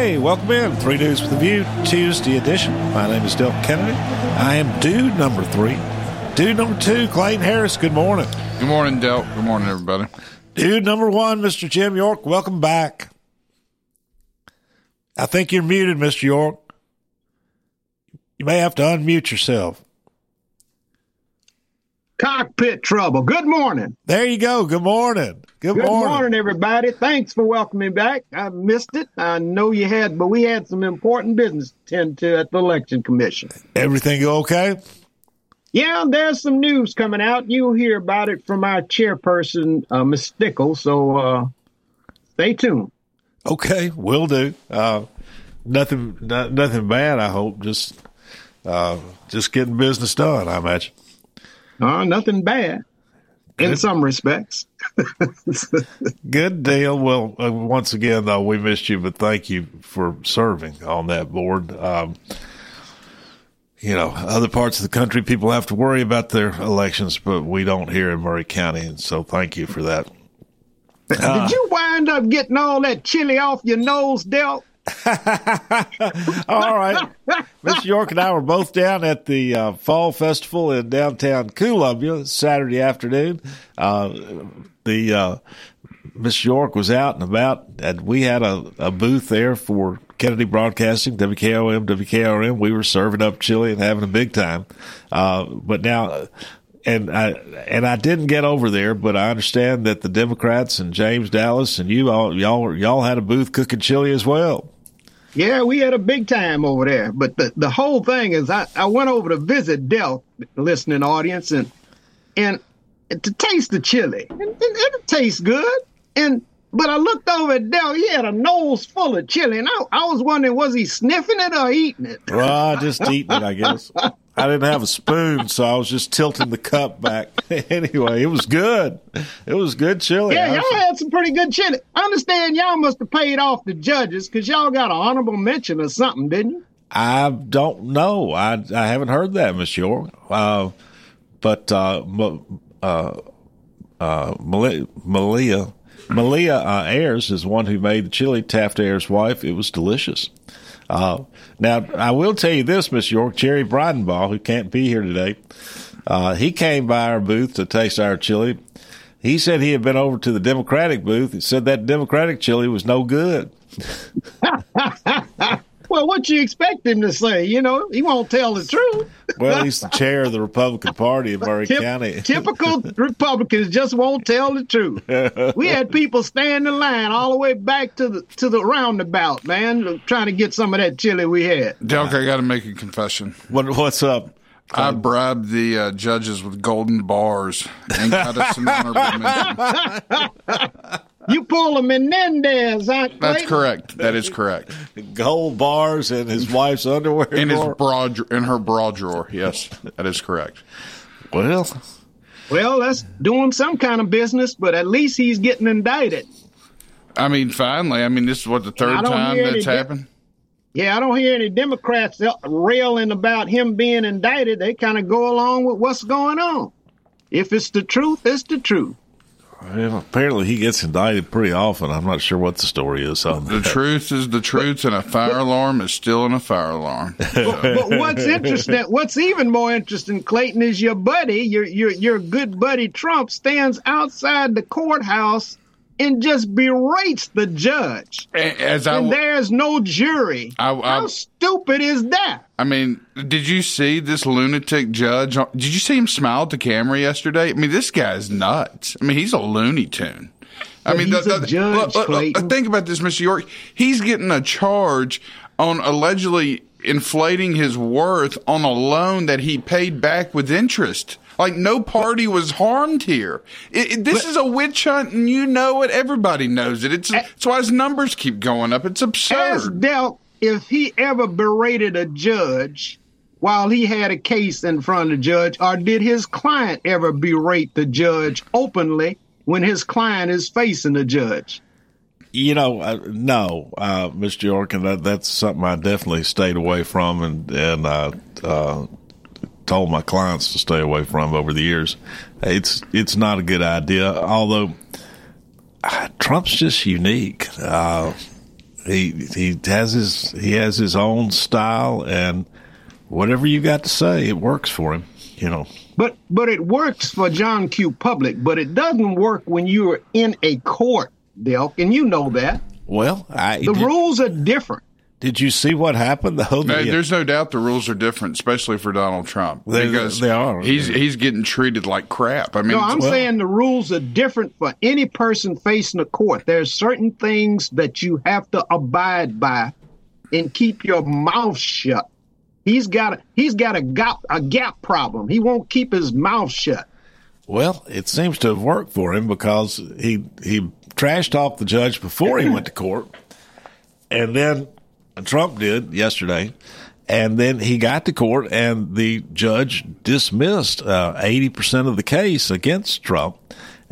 Okay, welcome in. Three Dudes with a View, Tuesday edition. My name is Del Kennedy. I am dude number three. Dude number two, Clayton Harris. Good morning. Good morning, Del. Good morning, everybody. Dude number one, Mr. Jim York. Welcome back. I think you're muted, Mr. York. You may have to unmute yourself. Cockpit trouble. Good morning. There you go. Good morning. Good, Good morning. morning, everybody. Thanks for welcoming me back. I missed it. I know you had, but we had some important business to tend to at the election commission. Everything okay? Yeah, there's some news coming out. You'll hear about it from our chairperson, uh, Ms. Stickle. So uh, stay tuned. Okay, will do. Uh, nothing, no, nothing bad. I hope. Just, uh, just getting business done. I imagine. Uh, nothing bad in some respects. Good deal. Well, uh, once again, though, we missed you, but thank you for serving on that board. Um, you know, other parts of the country, people have to worry about their elections, but we don't here in Maury County, and so thank you for that. Did you wind up getting all that chili off your nose, Del? All right. Miss York and I were both down at the uh, Fall Festival in downtown Columbia Saturday afternoon. Uh, the uh, Miss York was out and about, and we had a, a booth there for Kennedy Broadcasting, WKOM, WKRM. We were serving up chili and having a big time. Uh, but now, and I and I didn't get over there, but I understand that the Democrats and James Dallas and you all y'all y'all had a booth cooking chili as well. Yeah, we had a big time over there. But the, the whole thing is I, I went over to visit Del, listening audience, and and to taste the chili. And, and it tastes good. And but I looked over at Del, he had a nose full of chili, and I, I was wondering, was he sniffing it or eating it? Well, just eating it, I guess. I didn't have a spoon, so I was just tilting the cup back. anyway, it was good. It was good chili. Yeah, y'all had some pretty good chili. I understand y'all must have paid off the judges because y'all got an honorable mention or something, didn't you? I don't know. I I haven't heard that, Miss York. Uh, but uh, M- uh, uh, Malia Malia, Malia uh, Ayers is the one who made the chili. Taft Ayers' wife. It was delicious. Uh, now I will tell you this, Miss York. Jerry Bridenbaugh, who can't be here today, uh, he came by our booth to taste our chili. He said he had been over to the Democratic booth. He said that Democratic chili was no good. Well, what you expect him to say? You know, he won't tell the truth. Well, he's the chair of the Republican Party in Maury Tip- County. typical Republicans just won't tell the truth. We had people stand in line all the way back to the to the roundabout, man, trying to get some of that chili we had. Delk, I got to make a confession. What, what's up? I bribed the uh, judges with golden bars and got us an honorable mention. You pull a Menendez, huh? That's Clayton? correct. That is correct. Gold bars in his wife's underwear. In his drawer? bra, dr- in her bra drawer. Yes, that is correct. well, Well, that's doing some kind of business, but at least he's getting indicted. I mean, finally. I mean, this is what the third time hear any that's di- happened. Yeah, I don't hear any Democrats uh, railing about him being indicted. They kind of go along with what's going on. If it's the truth, it's the truth. Well, apparently he gets indicted pretty often. I'm not sure what the story is on The that. truth is the truth, and a fire alarm is still in a fire alarm. but what's interesting, what's even more interesting, Clayton, is your buddy, your your your good buddy Trump stands outside the courthouse and just berates the judge. As I, And there's no jury. I- I- How stupid is that? I mean, did you see this lunatic judge? Did you see him smile at the camera yesterday? I mean, this guy's nuts. I mean, he's a Looney Tune. I mean, he's a judge, Clayton. think about this, Mr. York. He's getting a charge on allegedly inflating his worth on a loan that he paid back with interest. Like no party was harmed here. It, it- this is a witch hunt, and you know it. Everybody knows it. It's that's why his numbers keep going up. It's Ask absurd. Delk if he ever berated a judge while he had a case in front of the judge, or did his client ever berate the judge openly when his client is facing the judge? You know, uh, no, uh, Mr. York, and that, that's something I definitely stayed away from, and and uh, uh, told my clients to stay away from over the years. It's it's not a good idea. Although uh, Trump's just unique. Uh, he he has his he has his own style, and whatever you got to say, it works for him. You know. But but it works for John Q. Public, but it doesn't work when you're in a court, Delk, and you know that. Well, I The did, rules are different. Did you see what happened though? No, The- uh, there's no doubt the rules are different, especially for Donald Trump. They- because they are. He's he's getting treated like crap. I mean, No, I'm well- saying the rules are different for any person facing a court. There's certain things that you have to abide by and keep your mouth shut. He's got a he's got a gap a gap problem. He won't keep his mouth shut. Well, it seems to have worked for him because he he trashed off the judge before he went to court, and then Trump did yesterday, and then he got to court and the judge dismissed uh, eighty percent of the case against Trump.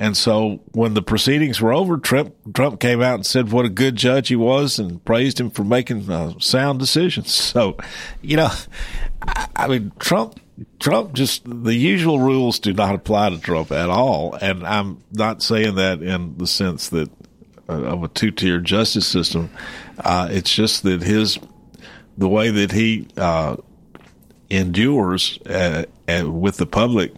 And so when the proceedings were over, Trump Trump came out and said what a good judge he was and praised him for making uh, sound decisions. So, you know, I, I mean, Trump Trump just the usual rules do not apply to Trump at all, and I'm not saying that in the sense that of a two tier justice system. Uh, it's just that his the way that he uh, endures uh, with the public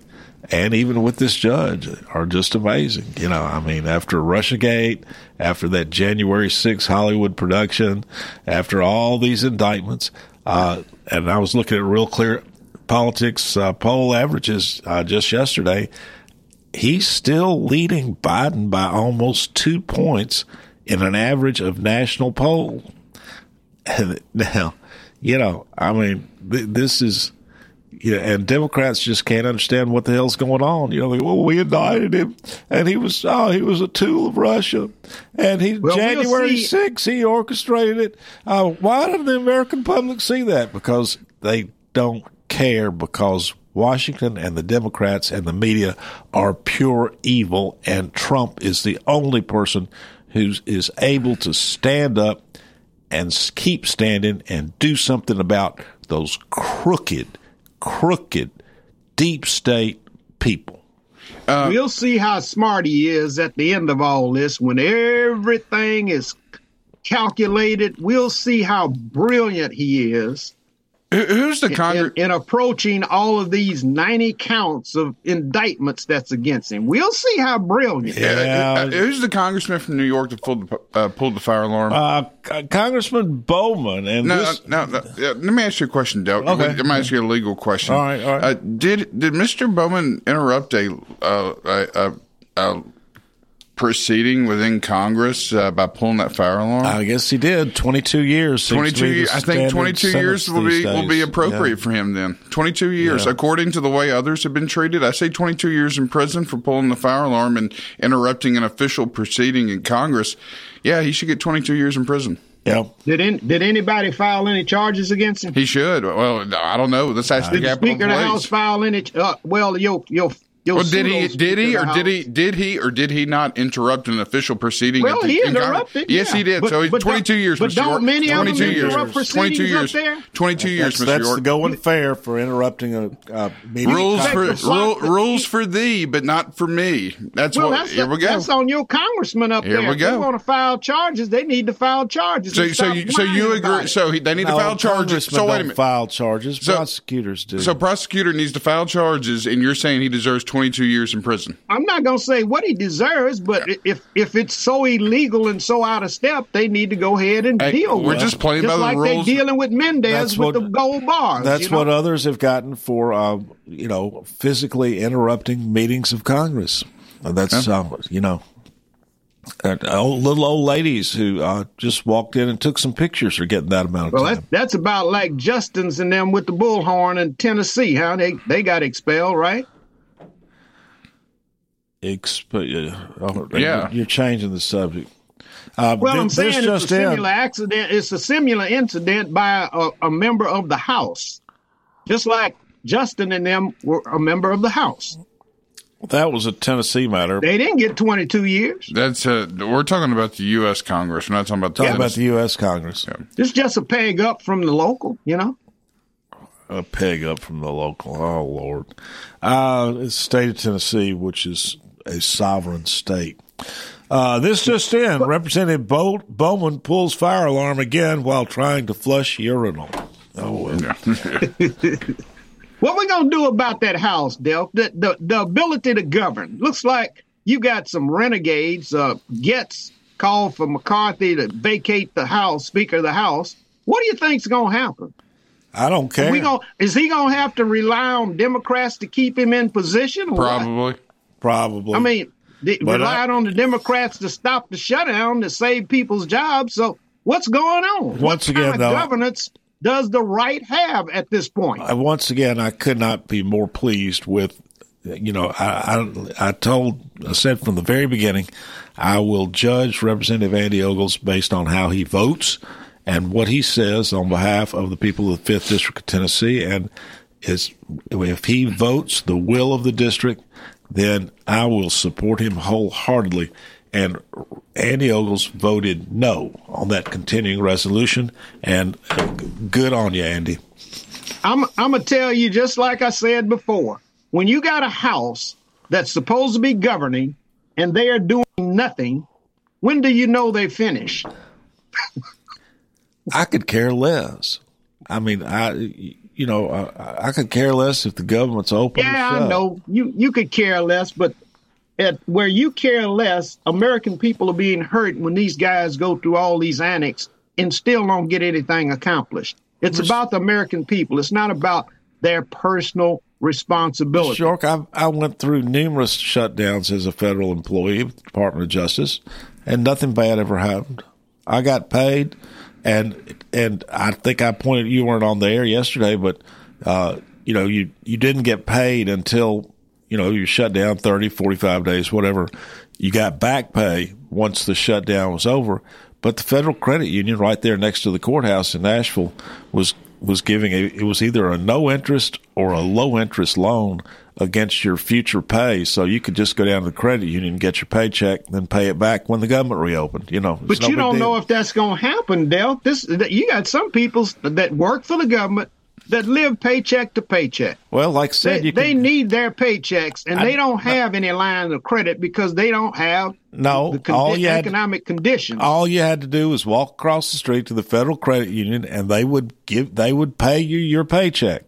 and even with this judge are just amazing. You know, I mean, after RussiaGate, after that January 6th Hollywood production, after all these indictments, uh, and I was looking at real clear politics uh, poll averages uh, just yesterday. He's still leading Biden by almost two points in an average of national poll. Now, you know, I mean, th- this is, you know, and Democrats just can't understand what the hell's going on. You know, like, well, we indicted him, and he was, oh, he was a tool of Russia, and he Well, January. 6th, he orchestrated it. Uh, why didn't the American public see that? Because they don't care because Washington and the Democrats and the media are pure evil, and Trump is the only person who is able to stand up and keep standing and do something about those crooked, crooked, deep state people. Uh, we'll see how smart he is at the end of all this when everything is calculated. We'll see how brilliant he is who- who's the in, Congress? in approaching all of these 90 counts of indictments that's against him. We'll see how brilliant. Yeah. who's the congressman from New York that pulled the, uh, pulled the fire alarm? Uh, C- Congressman Bowman and No, this, no, no. yeah, Let me ask you a question, Del. Okay. Let me ask you a legal question. All right, all right. Uh, did did Mr. Bowman interrupt a uh, a, a, a proceeding within Congress uh, by pulling that fire alarm? I guess he did. Twenty-two years. Twenty two. years. I think twenty two years will be these will be appropriate Yeah. for him. Then twenty two years, Yeah. according to the way others have been treated. I say twenty two years in prison for pulling the fire alarm and interrupting an official proceeding in Congress. Yeah, he should get twenty two years in prison. Yeah. Did in, did anybody file any charges against him? He should. Well, I don't know. Let's ask the Did the Speaker of the House file any? Uh, well, your your your. Well, did he? Did he? Or of did he? Did he? Or did he not interrupt an official proceeding? Well, at the- he in Congress? interrupted. Yes, he did. But- so he's but don't- 22 years. But Mr. don't York. many of them 22 years. interrupt 22 years. up there? 22 years, That's, Mr. that's York. the going fair for interrupting a, a meeting. Rules for rule, rules for thee, but not for me. That's Well, what. that's, here we go. that's on your congressman up Here there. we If go. They want to file charges. They need to file charges. So, so you, so you agree? So he, they need No, to file charges. So wait a minute. File charges. So- prosecutors do. So prosecutor needs to file charges, and you're saying he deserves 22 years in prison. I'm not going to say what he deserves, but if if it's so illegal and so out of step, they need to go ahead and Hey, deal we're with it. just playing by the like rules. they're dealing with Mendez That's with what- the gold bars. That's you know? what others have gotten for, uh, you know, physically interrupting meetings of Congress. Uh, That's, uh, you know, uh, old, little old ladies who uh, just walked in and took some pictures are getting that amount of Well, time. that's, that's about like Justin's and them with the bullhorn in Tennessee. How they they got expelled, right? Exp- uh, Yeah. You're changing the subject. Uh, Well, thi- I'm saying it's a just in. similar accident. It's a similar incident by a, a member of the House. just like Justin and them were a member of the House. That was a Tennessee matter. They didn't get 22 years. That's uh, we're talking about the U.S. Congress. We're not talking about the Talking about the U.S. Congress. It's just a peg up from the local, you know. A peg up from the local. Oh, Lord. Uh, it's the state of Tennessee, which is a sovereign state. Uh, this just in. Representative Bo- Bowman pulls fire alarm again while trying to flush urinal. Oh, well. What we gonna do about that house, Del? The, the the ability to govern looks like you got some renegades. Uh, gets called for McCarthy to vacate the House, Speaker of the House. What do you think's gonna happen? I don't care. We gonna is he gonna have to rely on Democrats to keep him in position? Probably. what? Probably. I mean, they But relied I- on the Democrats to stop the shutdown to save people's jobs. So what's going on? Once what again, kind of though- governance does the right have at this point? I, once again, I could not be more pleased with, you know, I, I, I told, I said from the very beginning, I will judge Representative Andy Ogles based on how he votes and what he says on behalf of the people of the Fifth District of Tennessee. And is if he votes the will of the district, then I will support him wholeheartedly. And Andy Ogles voted no on that continuing resolution. And good on you, Andy. I'm I'm gonna tell you just like I said before. When you got a house that's supposed to be governing and they are doing nothing, when do you know they finished? I could care less. I mean, I, you know, I, I could care less if the government's open. or Yeah, I know you you could care less, but at where you care less, American people are being hurt when these guys go through all these annex and still don't get anything accomplished. It's about the American people. It's not about their personal responsibility. York, I, I went through numerous shutdowns as a federal employee with the Department of Justice, and nothing bad ever happened. I got paid, and and I think I pointed you weren't on the air yesterday, but uh, you know you you didn't get paid until you know you shut down 30, 45 days, whatever. You got back pay once the shutdown was over, but the Federal Credit Union right there next to the courthouse in Nashville was was giving a it was either a no interest or a low interest loan against your future pay. So you could just go down to the credit union, get your paycheck, then pay it back when the government reopened. You know, But no you don't deal. know if that's going to happen, Del. This you got some people that work for the government that live paycheck to paycheck. Well, like I said, They, you they need their paychecks, and I- they don't have any line of credit because they don't have no. the condi- all you had economic conditions. all you had to do was walk across the street to the Federal Credit Union, and they would give they would pay you your paycheck,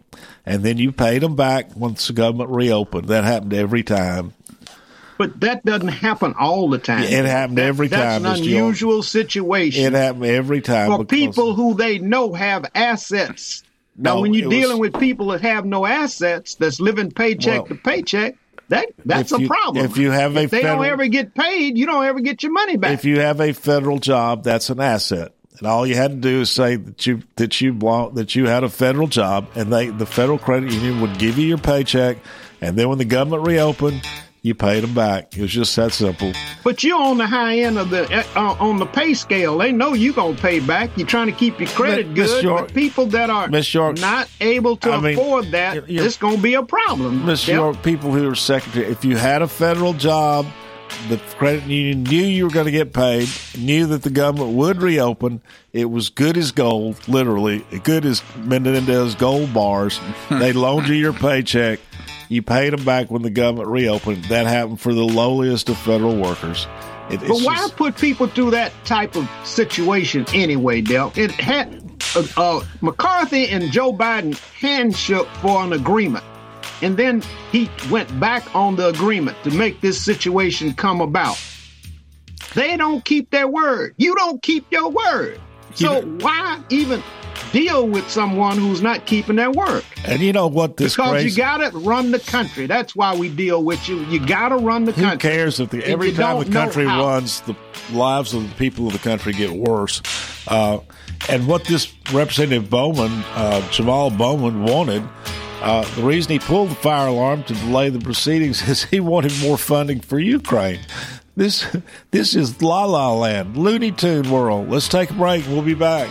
and then you paid them back once the government reopened. That happened every time. But that doesn't happen all the time. It happened every time, That's an Mr. York. unusual situation It happened every time for people who they know have assets. No, now, when you're was- dealing with people that have no assets, that's living paycheck Well, to paycheck, that that's if a problem. if you have a if they federal- don't ever get paid, you don't ever get your money back. if you have a federal job, that's an asset. And all you had to do is say that you that you belong, that you had a federal job, and they the federal credit union would give you your paycheck, and then when the government reopened, you paid them back. It was just that simple. But you're on the high end of the uh, on the pay scale. They know you're gonna pay back. You're trying to keep your credit Miss good. York- but people that are Miss York, not able to I mean, afford that, it's gonna be a problem. Mr. Yep. York, people who are secretary, if you had a federal job, the credit union knew you were going to get paid, knew that the government would reopen. It was good as gold, literally, good as Menendez gold bars. they loaned you your paycheck. You paid them back when the government reopened. That happened for the lowliest of federal workers. It, But why just- put people through that type of situation anyway, Del? It had uh, uh, McCarthy and Joe Biden handshook for an agreement, and then he went back on the agreement to make this situation come about. They don't keep their word. You don't keep your word. So You why even deal with someone who's not keeping their word? and you know what this Because crazy, you got to run the country. That's why we deal with you. You got to run the Who country. Who cares if the, every you time the country runs, the lives of the people of the country get worse? Uh, and what this Representative Bowman, uh, Jamal Bowman, wanted, uh, the reason he pulled the fire alarm to delay the proceedings is he wanted more funding for Ukraine. This this is La La Land, Looney Tune World. Let's take a break. We'll be back.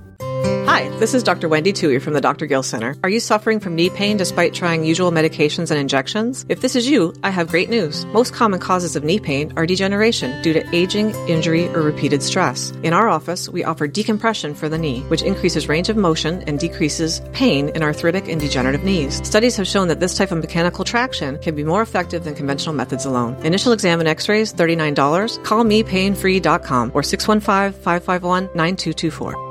Hi, this is Dr. Wendy Tui from the Dr. Gill Center. Are you suffering from knee pain despite trying usual medications and injections? If this is you, I have great news. Most common causes of knee pain are degeneration due to aging, injury, or repeated stress. In our office, we offer decompression for the knee, which increases range of motion and decreases pain in arthritic and degenerative knees. Studies have shown that this type of mechanical traction can be more effective than conventional methods alone. Initial exam and x-rays, $39. Call me painfree.com or 615-551-9224.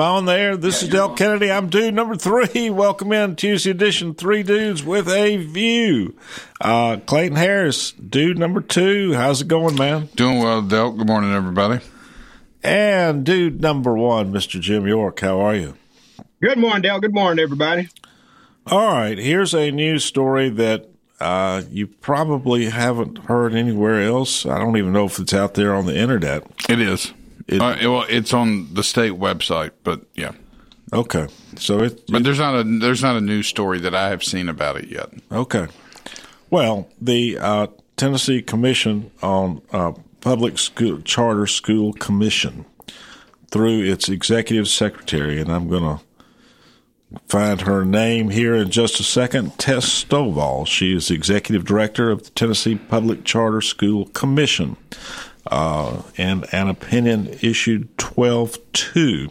Am I on there? This is Del Kennedy. I'm dude number three. Welcome in Tuesday edition, Three Dudes with a View. Uh, Clayton Harris, dude number two. How's it going, man? Doing well, Del. Good morning, everybody. And dude number one, Mr. Jim York. How are you? Good morning, Dale. Good morning, everybody. All right. Here's a news story that uh, you probably haven't heard anywhere else. I don't even know if it's out there on the internet. It is. It, uh, well, it's on the state website, but yeah. Okay, so it, but there's not a there's not a news story that I have seen about it yet. Okay, well, the uh, Tennessee Commission on uh, Public School Charter School Commission, through its executive secretary, and I'm going to find her name here in just a second. Tess Stovall. She is executive director of the Tennessee Public Charter School Commission uh, and an opinion issued 12 2.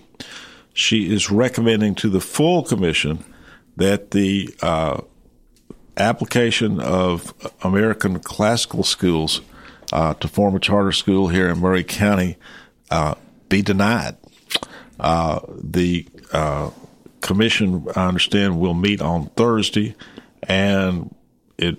She is recommending to the full commission that the uh, application of American classical schools uh, to form a charter school here in Maury County uh, be denied. Uh, the commission, I understand, will meet on Thursday, and it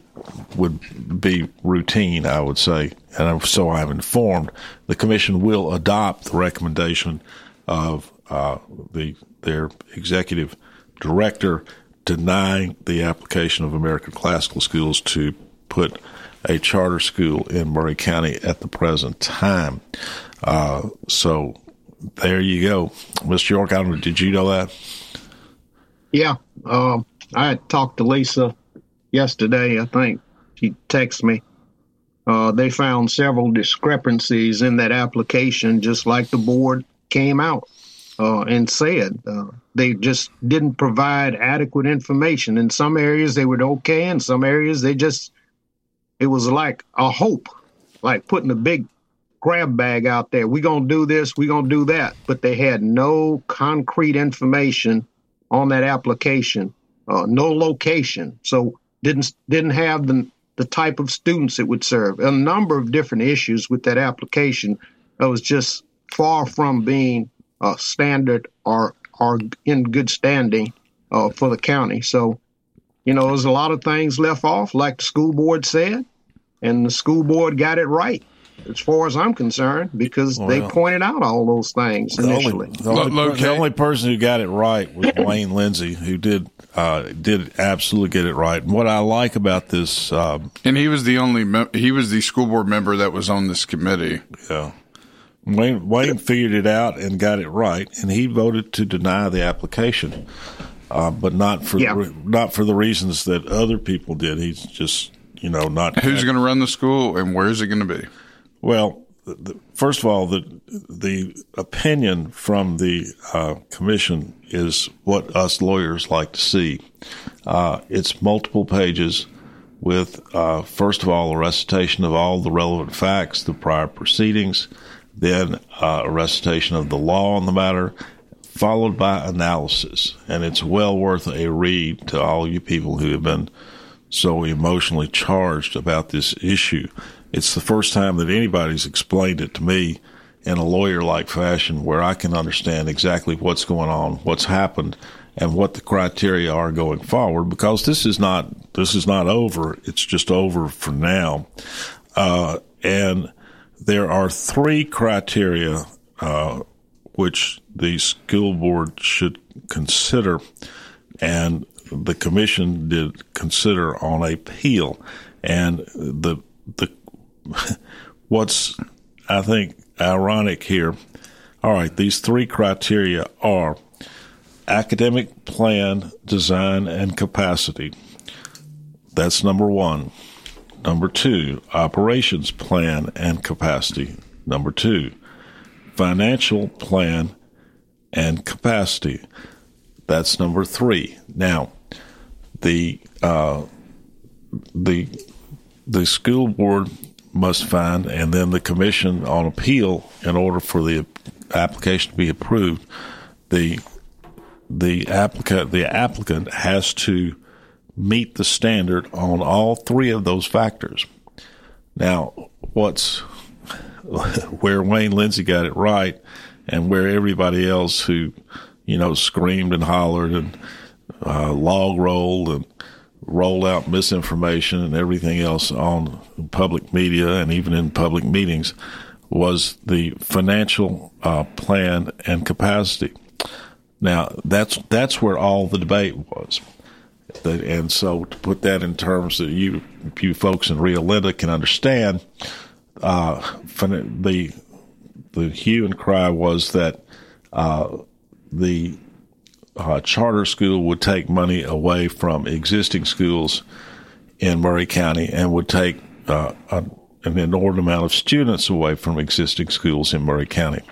would be routine, I would say, and so I'm informed. The commission will adopt the recommendation of uh, the their executive director denying the application of American Classical Schools to put a charter school in Maury County at the present time. Uh, so there you go, Mr. York. I don't know. Did you know that? Yeah, uh, I talked to Lisa yesterday, I think she texted me. Uh, they found several discrepancies in that application, just like the board came out uh, and said. Uh, they just didn't provide adequate information. In some areas, they were okay. In some areas, they just, it was like a hope, like putting a big grab bag out there. We're going to do this, we're going to do that. But they had no concrete information on that application, uh, no location. So didn't didn't have the the type of students it would serve. A number of different issues with that application that was just far from being uh, standard or or in good standing uh, for the county. So, you know, there's a lot of things left off, like the school board said, and the school board got it right as far as I'm concerned, because well, they pointed out all those things initially. The only, the, only, the only, person who got it right was Wayne Lindsay, who did uh, did absolutely get it right. And what I like about this, um, and he was the only me- he was the school board member that was on this committee. Yeah, Wayne Wayne figured it out and got it right, and he voted to deny the application, uh, but not for yeah. the, not for the reasons that other people did. He's just you know not who's going to run the school and where's it going to be. Well, the, first of all, the the opinion from the uh, commission is what us lawyers like to see. Uh, it's multiple pages with, uh, first of all, a recitation of all the relevant facts, the prior proceedings, then uh, a recitation of the law on the matter, followed by analysis. And it's well worth a read to all you people who have been so emotionally charged about this issue. It's the first time that anybody's explained it to me in a lawyer like fashion where I can understand exactly what's going on, what's happened, and what the criteria are going forward because this is not this is not over. It's just over for now. Uh, and there are three criteria uh, which the school board should consider, and the commission did consider on appeal. And the the what's I think ironic here. All right, these three criteria are academic plan, design, and capacity. That's number one. Number two, operations plan and capacity. Number two, financial plan and capacity. That's number three. Now, the uh, the the school board must find, and then the commission on appeal, in order for the application to be approved, the the applicant the applicant has to meet the standard on all three of those factors. Now, what's where Wayne Lindsay got it right, and where everybody else who you know screamed and hollered and uh, log rolled and rolled out misinformation and everything else on public media and even in public meetings was the financial uh, plan and capacity. Now that's that's where all the debate was, and so to put that in terms that you you folks in Rio Linda can understand, uh, the the hue and cry was that uh, the uh, charter school would take money away from existing schools in Maury County and would take uh, a, an inordinate amount of students away from existing schools in Maury County.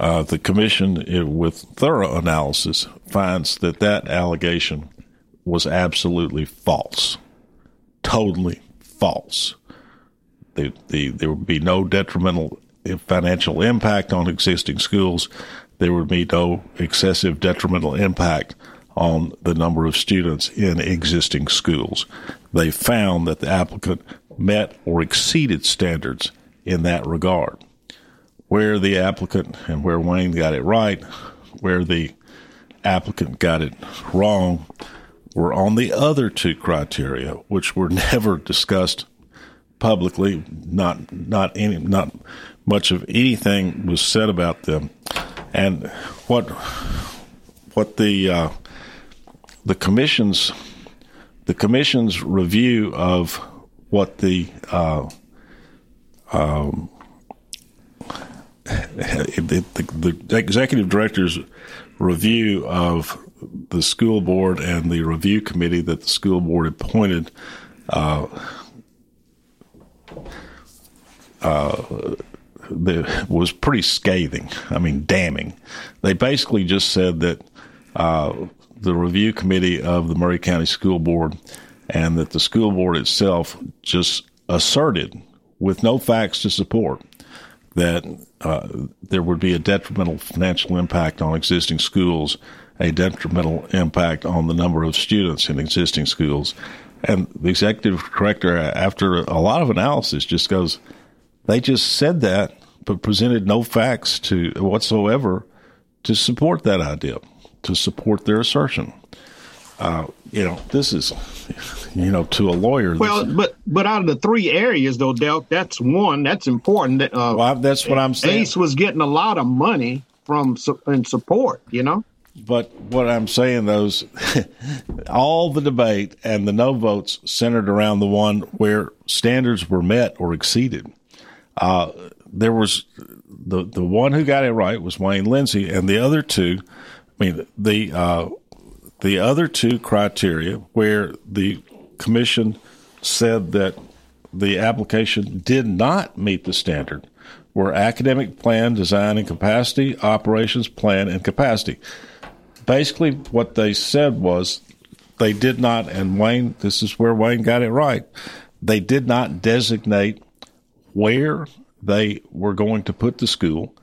Uh, the commission, with thorough analysis, finds that that allegation was absolutely false, totally false. The, the, there would be no detrimental financial impact on existing schools there would be no excessive detrimental impact on the number of students in existing schools. They found that the applicant met or exceeded standards in that regard. Where the applicant and where Wayne got it right, where the applicant got it wrong, were on the other two criteria, which were never discussed publicly. Not not any not much of anything was said about them. And what what the uh, the commission's the commission's review of what the uh, um, the, the, the, executive director's review of the school board and the review committee that the school board appointed uh, uh, that was pretty scathing. I mean, damning. They basically just said that uh, the review committee of the Maury County School Board and that the school board itself just asserted, with no facts to support, that uh, there would be a detrimental financial impact on existing schools, a detrimental impact on the number of students in existing schools. And the executive director, after a lot of analysis, just goes, they just said that, but presented no facts to whatsoever to support that idea, to support their assertion. Uh, you know, this is, you know, to a lawyer. Well, but but out of the three areas, though, Del, that's one that's important. That, uh, well, that's what I'm saying. Ace was getting a lot of money from in support. You know. But what I'm saying, those all the debate and the no votes centered around the one where standards were met or exceeded. Uh, there was the the one who got it right was Wayne Lindsay, and the other two, I mean the uh, the other two criteria where the commission said that the application did not meet the standard were academic plan, design and capacity, operations plan and capacity. Basically, what they said was they did not, and Wayne, this is where Wayne got it right. They did not designate where they were going to put the school.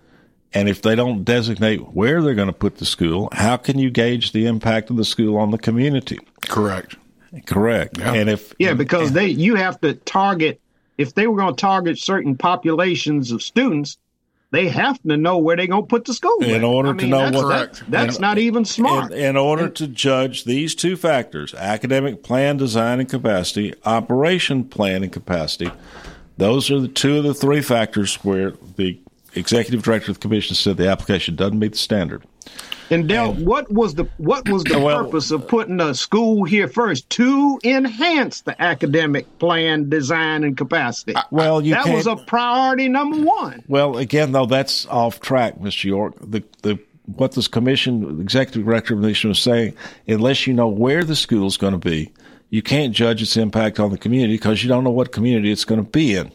And if they don't designate where they're going to put the school, how can you gauge the impact of the school on the community? Correct. Correct. Yeah. And if yeah, because they you have to target if they were going to target certain populations of students, they have to know where they're going to put the school. In order I mean, to know that's, what that, that's in, not even smart. In, in order and, to judge these two factors: academic plan, design, and capacity, operation plan and capacity those are the two of the three factors where the executive director of the commission said the application doesn't meet the standard. And Del, what was the what was the well, purpose of putting a school here first to enhance the academic plan, design, and capacity? Uh, well, that was a priority number one. Well, again, though, that's off track, Mr. York. The the what this commission, the executive director of the commission was saying, unless you know where the school is going to be, you can't judge its impact on the community because you don't know what community it's going to be in.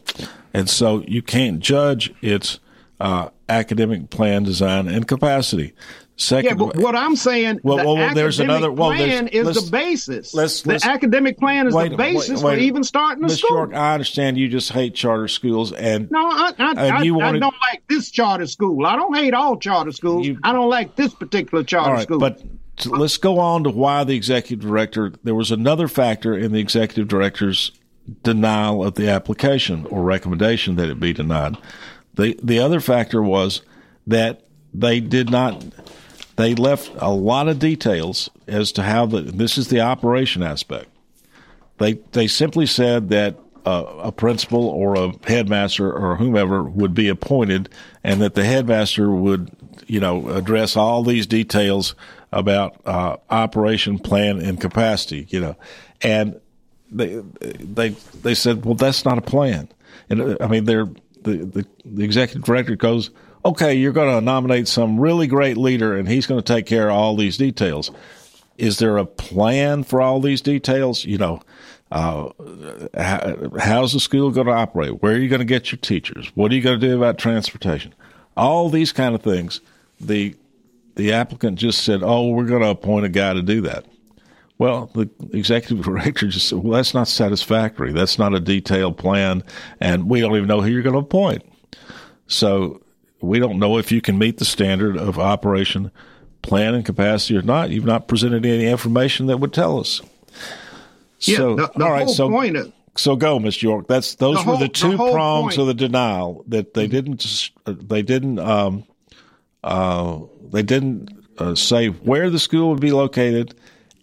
And so you can't judge its uh, academic plan design and capacity. Second, yeah, but what I'm saying, well, the well, well there's another. Well, plan there's, is the basis. Let's, the let's, academic plan is wait, the basis wait, wait, for even starting a Ms. school. York, I understand you just hate charter schools, and no, I, I, and you I wanted- don't like this charter school. I don't hate all charter schools. I don't like this particular charter All right, school. but let's go on to why the executive director. There was another factor in the executive director's denial of the application or recommendation that it be denied. The the other factor was that they did not. They left a lot of details as to how the this is the operation aspect. They they simply said that uh, a principal or a headmaster or whomever would be appointed, and that the headmaster would, you know, address all these details about uh, operation plan and capacity, you know, and they they they said, well, that's not a plan, and uh, I mean, they're the the, the executive director goes. Okay, you're going to nominate some really great leader, and he's going to take care of all these details is there a plan for all these details? You know, uh, how, how's the school going to operate? Where are you going to get your teachers? What are you going to do about transportation? All these kind of things. The the applicant just said, "Oh, we're going to appoint a guy to do that." Well, the executive director just said, "Well, that's not satisfactory. That's not a detailed plan, and we don't even know who you're going to appoint." So we don't know if you can meet the standard of operation plan and capacity or not. You've not presented any information that would tell us. Yeah, so, the- the all right, so of- so go, Miss York. That's those The were whole- the the two whole prongs point- of the denial that they didn't they didn't um, uh, they didn't uh, say where the school would be located,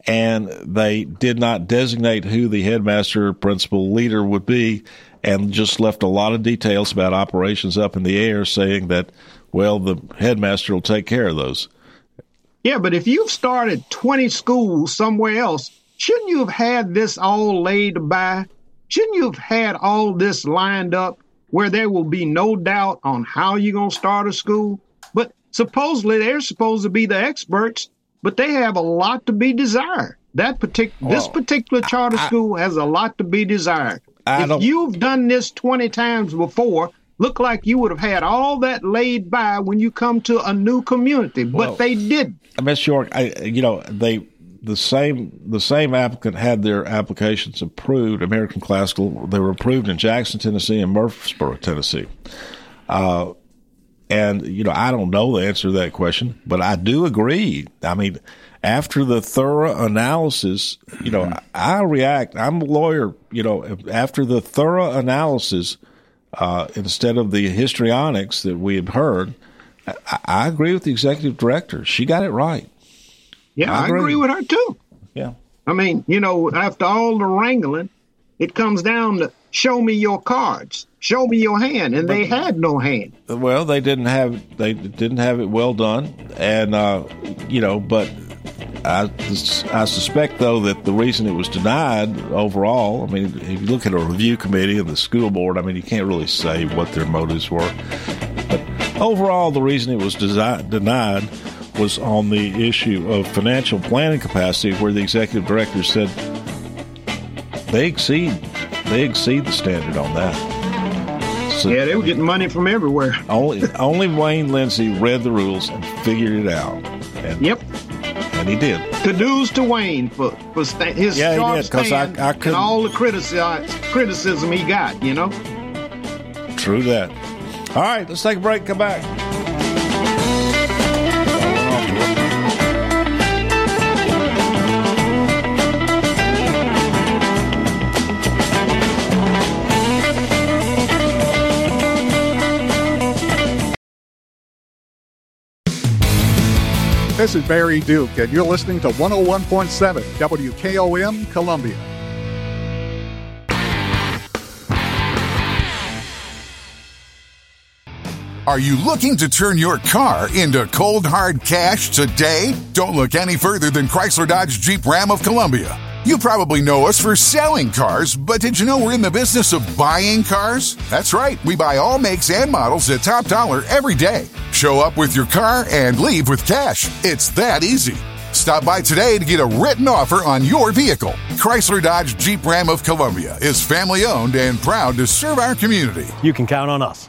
and they did not designate who the headmaster, principal, leader would be, and just left a lot of details about operations up in the air, saying that well the headmaster will take care of those. Yeah, but if you've started 20 schools somewhere else, shouldn't you have had this all laid by? Shouldn't you have had all this lined up where there will be no doubt on how you're going to start a school? Supposedly they're supposed to be the experts, but they have a lot to be desired. That particular this particular charter school has a lot to be desired. I if you've done this 20 times before, look like you would have had all that laid by when you come to a new community, but Well- they didn't. Miss York, I, you know, they the same the same applicant had their applications approved. American Classical, they were approved in Jackson, Tennessee, and Murfreesboro, Tennessee. Uh, and you know, I don't know the answer to that question, but I do agree. I mean, after the thorough analysis, you know, I, I react. I'm a lawyer. You know, after the thorough analysis, uh, instead of the histrionics that we had heard, I, I agree with the executive director. She got it right. Yeah, I I agree. agree with her too. Yeah. I mean, you know, after all the wrangling, it comes down to show me your cards, show me your hand, and they had no hand. Well, they didn't have they didn't have it well done, and uh, you know, but I I suspect though that the reason it was denied overall. I mean, if you look at a review committee and the school board, I mean, you can't really say what their motives were, but overall, the reason it was desi- denied was on the issue of financial planning capacity, where the executive director said they exceed they exceed the standard on that. So- Yeah, they were getting money from everywhere. only only Wayne Lindsay read the rules and figured it out. And, Yep. and he did. Kudos to Wayne for for sta- his Yeah, sharp did, 'cause I- stand I and all the criticism criticism he got. You know. True that. All right, let's take a break. Come back. This is Barry Duke, and you're listening to 101.7 WKOM Columbia. Are you looking to turn your car into cold hard cash today? Don't look any further than Chrysler Dodge Jeep Ram of Columbia. You probably know us for selling cars, but did you know we're in the business of buying cars? That's right, we buy all makes and models at top dollar every day. Show up with your car and leave with cash. It's that easy. Stop by today to get a written offer on your vehicle. Chrysler Dodge Jeep Ram of Columbia is family owned and proud to serve our community. You can count on us.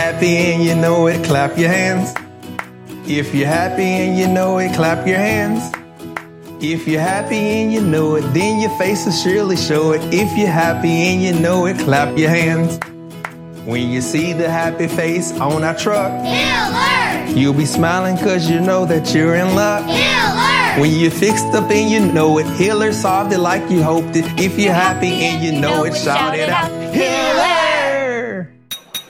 happy and you know it, clap your hands. If you're happy and you know it, clap your hands. If you're happy and you know it, then your face will surely show it. If you're happy and you know it, clap your hands. When you see the happy face on our truck, you'll be smiling cause you know that you're in luck. When you're fixed up and you know it, Hiller solved it like you hoped it. If you're happy and you know it, shout it out. Hiller!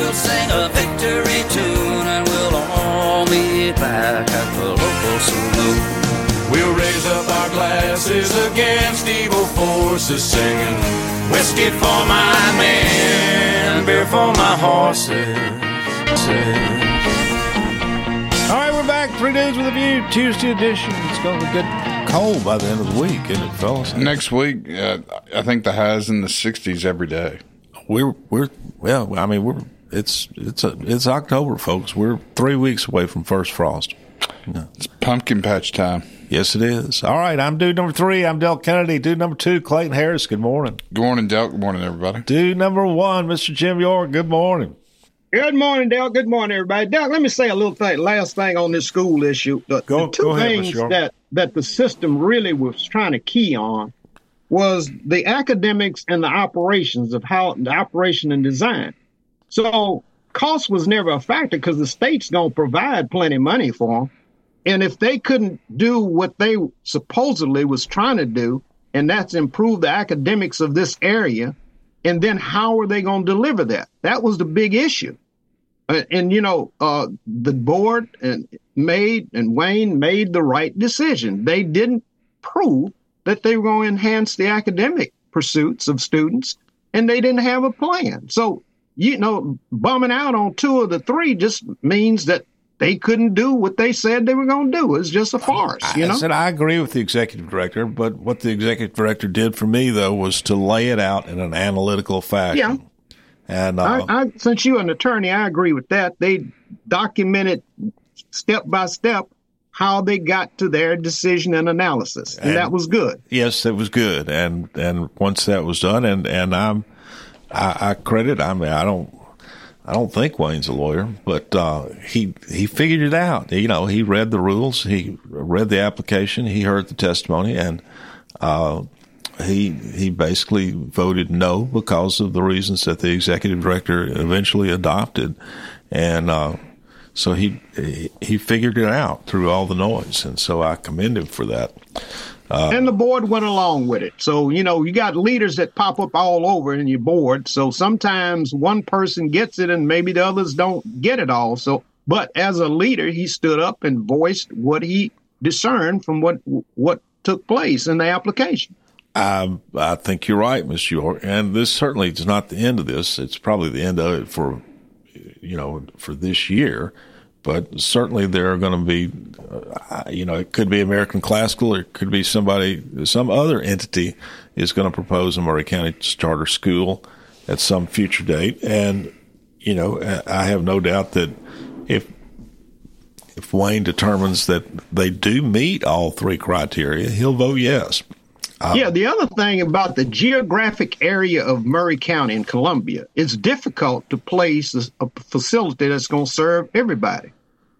We'll sing a victory tune and we'll all meet back at the local saloon. We'll raise up our glasses against evil forces, singing whiskey for my men, beer for my horses. All right, we're back. Three Dudes with a View, Tuesday edition. It's going to get cold by the end of the week, isn't it, fellas? Next week, uh, I think the highs in the 60s every day. we're we're well. I mean, we're it's it's a, it's October, folks. We're three weeks away from first frost. It's pumpkin patch time. Yes, it is. All right, I'm dude number three. I'm Delk Kennedy. Dude number two, Clayton Harris. Good morning. Good morning, Del. Good morning, everybody. Dude number one, Mr. Jim York. Good morning. Good morning, Dale. Good morning, everybody. Dale, let me say a little thing. Last thing on this school issue. The, Go- the two go ahead, things Mr. That that the system really was trying to key on was the academics and the operations of how the operation and design. So cost was never a factor because the state's going to provide plenty of money for them. And if they couldn't do what they supposedly was trying to do, and that's improve the academics of this area, and then how are they going to deliver that? That was the big issue. Uh, and you know, uh, the board and made and Wayne made the right decision. They didn't prove that they were going to enhance the academic pursuits of students, and they didn't have a plan. So you know, bumming out on two of the three just means that they couldn't do what they said they were going to do. It's just a farce, you know? I said I agree with the executive director, but what the executive director did for me though was to lay it out in an analytical fashion. Yeah. And uh, I, I, since you're an attorney, I agree with that. They documented step by step how they got to their decision and analysis, and, And- that was good. Yes, it was good, and and once that was done, and and I'm I, I credit. I mean, I don't I don't think Wayne's a lawyer, but uh, he he figured it out. You know, he read the rules, he read the application, he heard the testimony, and uh, he he basically voted no because of the reasons that the executive director eventually adopted, and. Uh, so he he figured it out through all the noise, and so I commend him for that. Uh, and the board went along with it. So, you know, you got leaders that pop up all over in your board. So sometimes one person gets it and maybe the others don't get it all. So, but as a leader, he stood up and voiced what he discerned from what what took place in the application. I, I think you're right, Miss York, and this certainly is not the end of this. It's probably the end of it for, you know, for this year. But certainly there are going to be, uh, you know, it could be American Classical, or it could be somebody, some other entity is going to propose a Maury County charter school at some future date, and you know, I have no doubt that if if Wayne determines that they do meet all three criteria, he'll vote yes. Uh, yeah, the other thing about the geographic area of Maury County in Columbia, it's difficult to place a, facility that's going to serve everybody.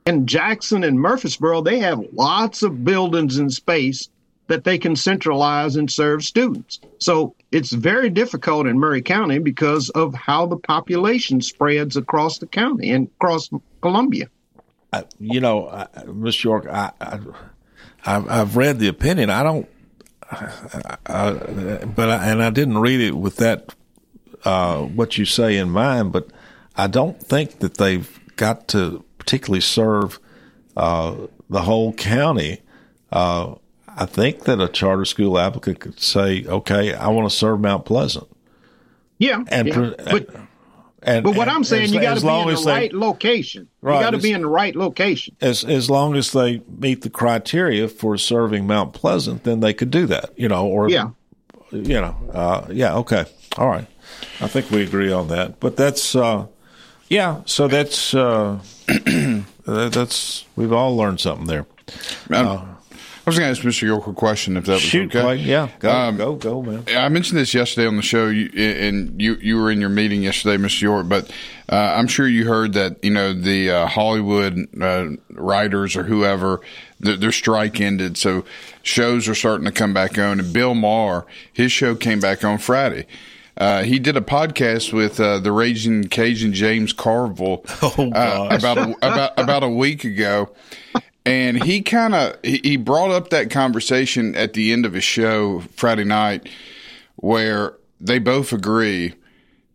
In Jackson and Murfreesboro, they have lots of buildings and space that they can centralize and serve students. So it's very difficult in Maury County because of how the population spreads across the county and across Columbia. I, you know, Miss York, I, I, I've, I've read the opinion. I don't, I, but I, and I didn't read it with that uh, what you say in mind. But I don't think that they've got to particularly serve uh, the whole county. Uh, I think that a charter school applicant could say, "Okay, I want to serve Mount Pleasant." Yeah, and yeah. pre- but and, but what and I'm saying, as- you got to be in the they- right location. Right, You got to be in the right location. as as long as they meet the criteria for serving Mount Pleasant, then they could do that. You know, or Yeah. you know, uh, yeah, okay, all right. I think we agree on that. But that's uh, yeah. So that's uh, that's we've all learned something there. I was going to ask Mr. York a question, if that was Shoot, okay. Clay. Yeah, go, Um, go, go, man. I mentioned this yesterday on the show, you, and you you were in your meeting yesterday, Mr. York. But uh, I'm sure you heard that you know the uh, Hollywood uh, writers or whoever their, their strike ended, so shows are starting to come back on. And Bill Maher, his show came back on Friday. Uh, he did a podcast with uh, the Raging Cajun James Carville Oh, uh, about a, about about a week ago, and he kind of he brought up that conversation at the end of his show Friday night, where they both agree.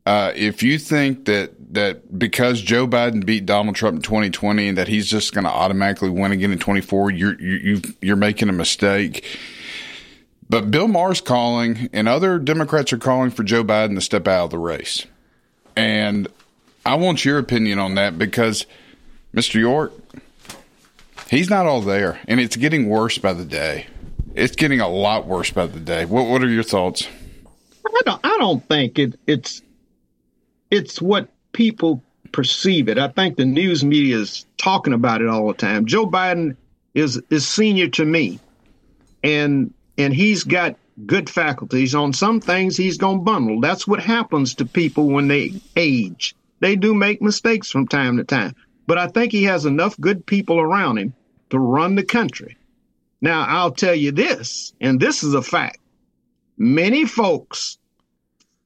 Uh, if you think that that because Joe Biden beat Donald Trump in 2020 and that he's just going to automatically win again in 24, you're you, you you're making a mistake. But Bill Maher's calling, and other Democrats are calling for Joe Biden to step out of the race. And I want your opinion on that because, Mr. York, he's not all there, and it's getting worse by the day. It's getting a lot worse by the day. What What are your thoughts? I don't. I don't think it, it's it's what people perceive it. I think the news media is talking about it all the time. Joe Biden is is senior to me, and and he's got good faculties. On some things, he's going to bundle. That's what happens to people when they age. They do make mistakes from time to time, but I think he has enough good people around him to run the country. Now, I'll tell you this, and this is a fact. Many folks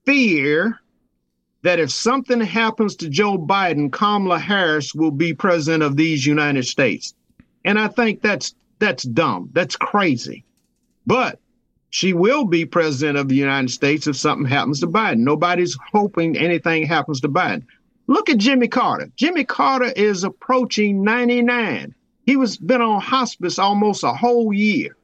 fear that if something happens to Joe Biden, Kamala Harris will be president of these United States. And I think that's that's dumb. That's crazy. But she will be president of the United States if something happens to Biden. Nobody's hoping anything happens to Biden. Look at Jimmy Carter. Jimmy Carter is approaching 99. He was been on hospice almost a whole year.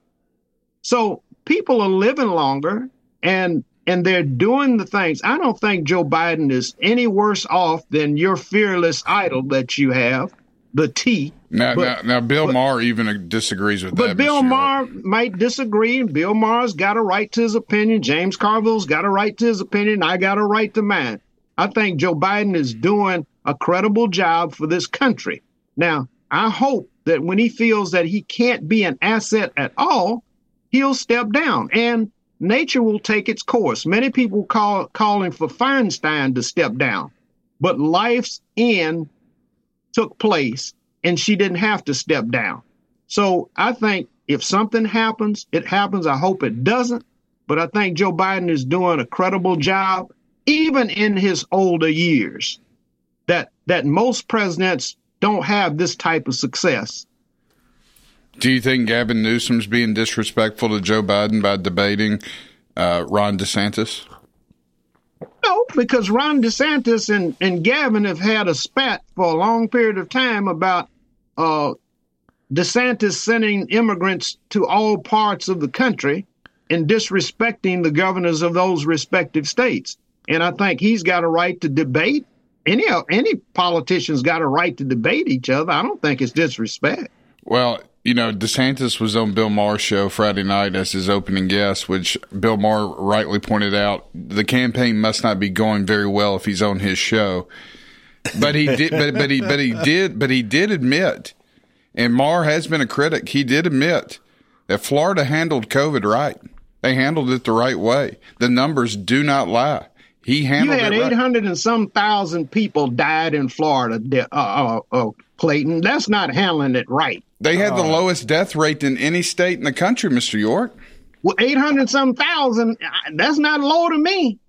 So people are living longer and and they're doing the things. I don't think Joe Biden is any worse off than your fearless idol that you have, the T. Now, But- now, now Bill but- Maher even disagrees with But that. But Bill. Maher might disagree. Bill Maher's got a right to his opinion. James Carville's got a right to his opinion. I got a right to mine. I think Joe Biden is doing a credible job for this country. Now, I hope that when he feels that he can't be an asset at all, he'll step down and nature will take its course. Many people call calling for Feinstein to step down, but life's end took place and she didn't have to step down. So I think if something happens, it happens. I hope it doesn't. But I think Joe Biden is doing a credible job, even in his older years, that that most presidents don't have this type of success. Do you think Gavin Newsom's being disrespectful to Joe Biden by debating uh, Ron DeSantis? No, because Ron DeSantis and, and Gavin have had a spat for a long period of time about uh, DeSantis sending immigrants to all parts of the country and disrespecting the governors of those respective states. And I think he's got a right to debate. Any any politician's got a right to debate each other. I don't think it's disrespect. Well, you know, DeSantis was on Bill Maher's show Friday night as his opening guest, which Bill Maher rightly pointed out the campaign must not be going very well if he's on his show. But he did, but, but he, but he did, but he did admit, and Maher has been a critic. He did admit that Florida handled COVID right. They handled it the right way. The numbers do not lie. He You had right. eight hundred and some thousand people died in Florida, uh, uh, uh, Clayton. That's not handling it right. They had the Uh, lowest death rate in any state in the country, Mr. York. Well, eight hundred some thousand. That's not low to me.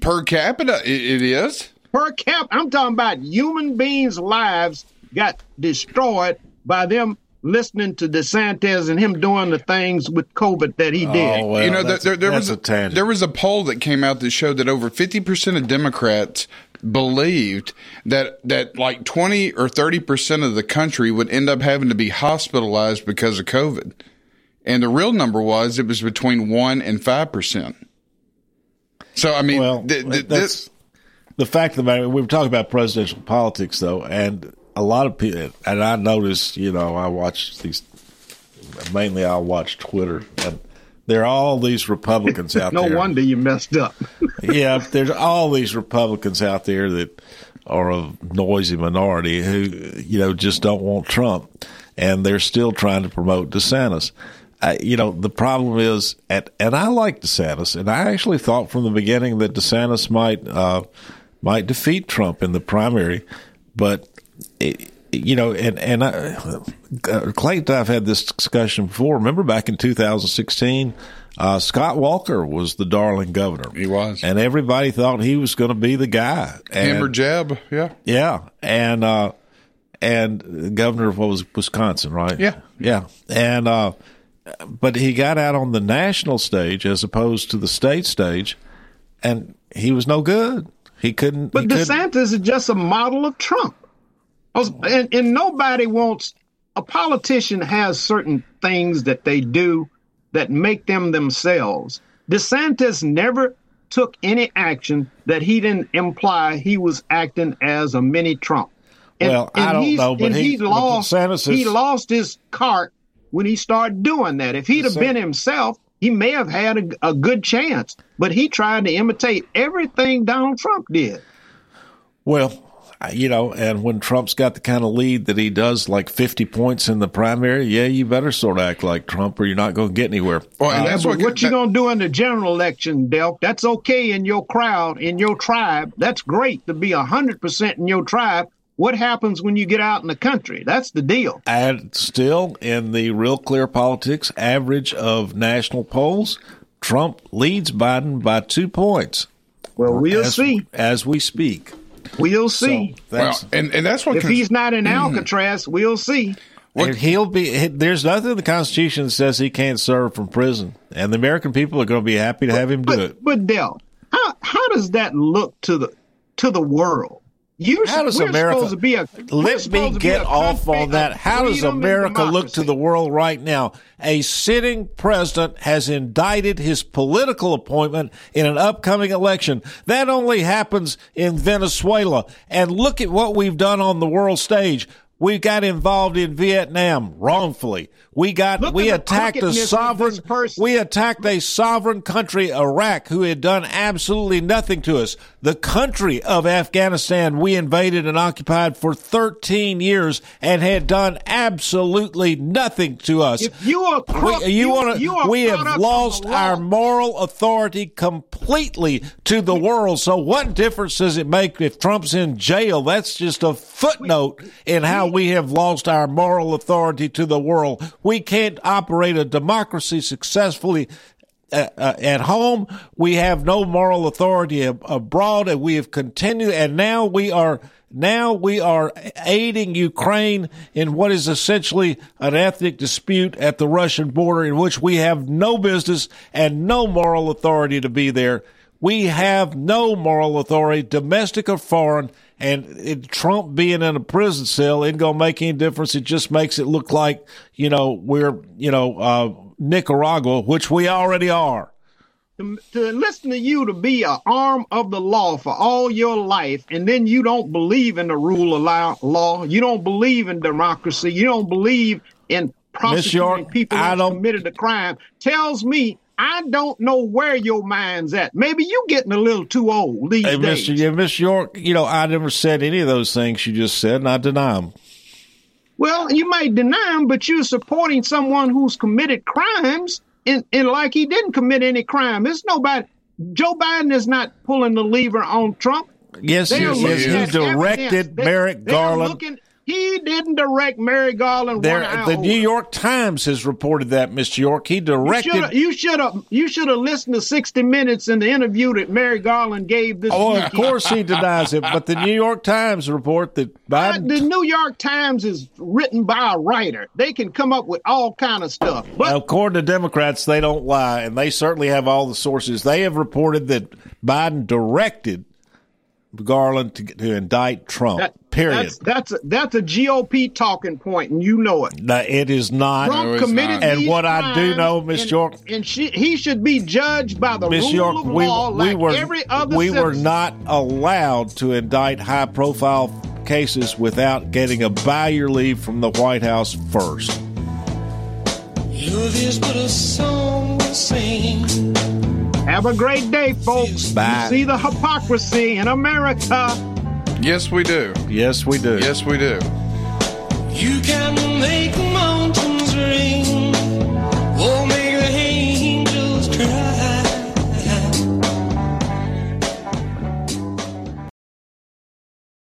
Per capita, it, it is. Per cap, I'm talking about human beings' lives got destroyed by them listening to DeSantis and him doing the things with COVID that he oh, did. you know, there, there, there was a, there was a poll that came out that showed that over fifty percent of Democrats believed that that like twenty or thirty percent of the country would end up having to be hospitalized because of COVID, and the real number was it was between one and five percent. So I mean, well, th- th- that's the fact of the matter. We were talking about presidential politics, though, and a lot of people. And I noticed, you know, I watch these. Mainly, I watch Twitter, and there are all these Republicans out no there. No wonder you messed up. yeah, there's all these Republicans out there that are a noisy minority who, you know, just don't want Trump, and they're still trying to promote DeSantis. I, you know, the problem is, and, and I like DeSantis, and I actually thought from the beginning that DeSantis might uh, might defeat Trump in the primary, but it, you know, and and I, uh, Clayton, and I've had this discussion before. Remember back in 2016, uh, Scott Walker was the darling governor. He was, and everybody thought he was going to be the guy. And, Him or Jeb, yeah. yeah, and uh, and governor of what was Wisconsin, right? Yeah. yeah, and uh, but he got out on the national stage as opposed to the state stage, and he was no good. He couldn't. But he couldn't- DeSantis is just a model of Trump. And, and nobody wants a politician has certain things that they do that make them themselves. DeSantis never took any action that he didn't imply he was acting as a mini Trump. And, Well, I don't know, but he- he lost is- he lost his cart when he started doing that. If he'd have been himself, he may have had a, a good chance. But he tried to imitate everything Donald Trump did. Well, you know, and when Trump's got the kind of lead that he does, like 50 points in the primary, yeah, you better sort of act like Trump or you're not going to get anywhere. Well, and uh, that's what, what you going to do in the general election, Delk. That's okay in your crowd, in your tribe. That's great to be 100% in your tribe. What happens when you get out in the country? That's the deal. And still, in the real clear politics average of national polls, Trump leads Biden by two points. Well, we'll as, see. As we speak. We'll see. So well, and, and that's what. If cons- he's not in mm-hmm. Alcatraz, we'll see. What, he'll be. There's nothing in the Constitution that says he can't serve from prison, and the American people are going to be happy to but, have him but, do it. But Del, how how does that look to the to the world? You how does America? Be a, let me get off on that. How does America look to the world right now? A sitting president has indicted his political appointment in an upcoming election. That only happens in Venezuela. And look at what we've done on the world stage. We got involved in Vietnam wrongfully. We got Look we attacked a sovereign we attacked a sovereign country, Iraq, who had done absolutely nothing to us. The country of Afghanistan we invaded and occupied for 13 years and had done absolutely nothing to us. If you are crook, we, you, you wanna, we have lost our moral authority completely to the world. So what difference does it make if Trump's in jail? That's just a footnote in how we have lost our moral authority to the world. We can't operate a democracy successfully uh, uh, at home. We have no moral authority abroad, and we have continued. And now we are now we are aiding Ukraine in what is essentially an ethnic dispute at the Russian border, in which we have no business and no moral authority to be there. We have no moral authority, domestic or foreign, and it, Trump being in a prison cell isn't going to make any difference. It just makes it look like, you know, we're, you know, uh, Nicaragua, which we already are. To, to, listen to you to be an arm of the law for all your life, and then you don't believe in the rule of law, you don't believe in democracy, you don't believe in prosecuting York, people who committed a crime, tells me I don't know where your mind's at. Maybe you getting a little too old these hey, days. Mr. Yeah, Miss York, you know, I never said any of those things you just said, and I deny them. Well, you might deny them, but you're supporting someone who's committed crimes, and, and like he didn't commit any crime. It's nobody. Joe Biden is not pulling the lever on Trump. Yes, yes, yes. He directed Merrick Garland. He didn't direct Merrick Garland. There, the New York Times has reported that, Mr. York. He directed. You should have. You should have listened to 60 Minutes in the interview that Merrick Garland gave this. Oh, of course he denies it, but the New York Times report that Biden. Uh, the New York Times is written by a writer. They can come up with all kind of stuff. But according to Democrats, they don't lie, and they certainly have all the sources. They have reported that Biden directed Garland to, to indict Trump. That, period. That's that's a, that's a GOP talking point, and you know it. No, it is not. Trump committed not. And what I do know, Miss York, and she, he should be judged by the Ms. rule York, of we, law, we like were, every other. We citizen. were not allowed to indict high-profile cases without getting a buy your leave from the White House first. Love is but a song we sing have a great day, folks. Bye. You see the hypocrisy in America. Yes, we do. Yes, we do. Yes, we do. You can make mountains ring. Oh,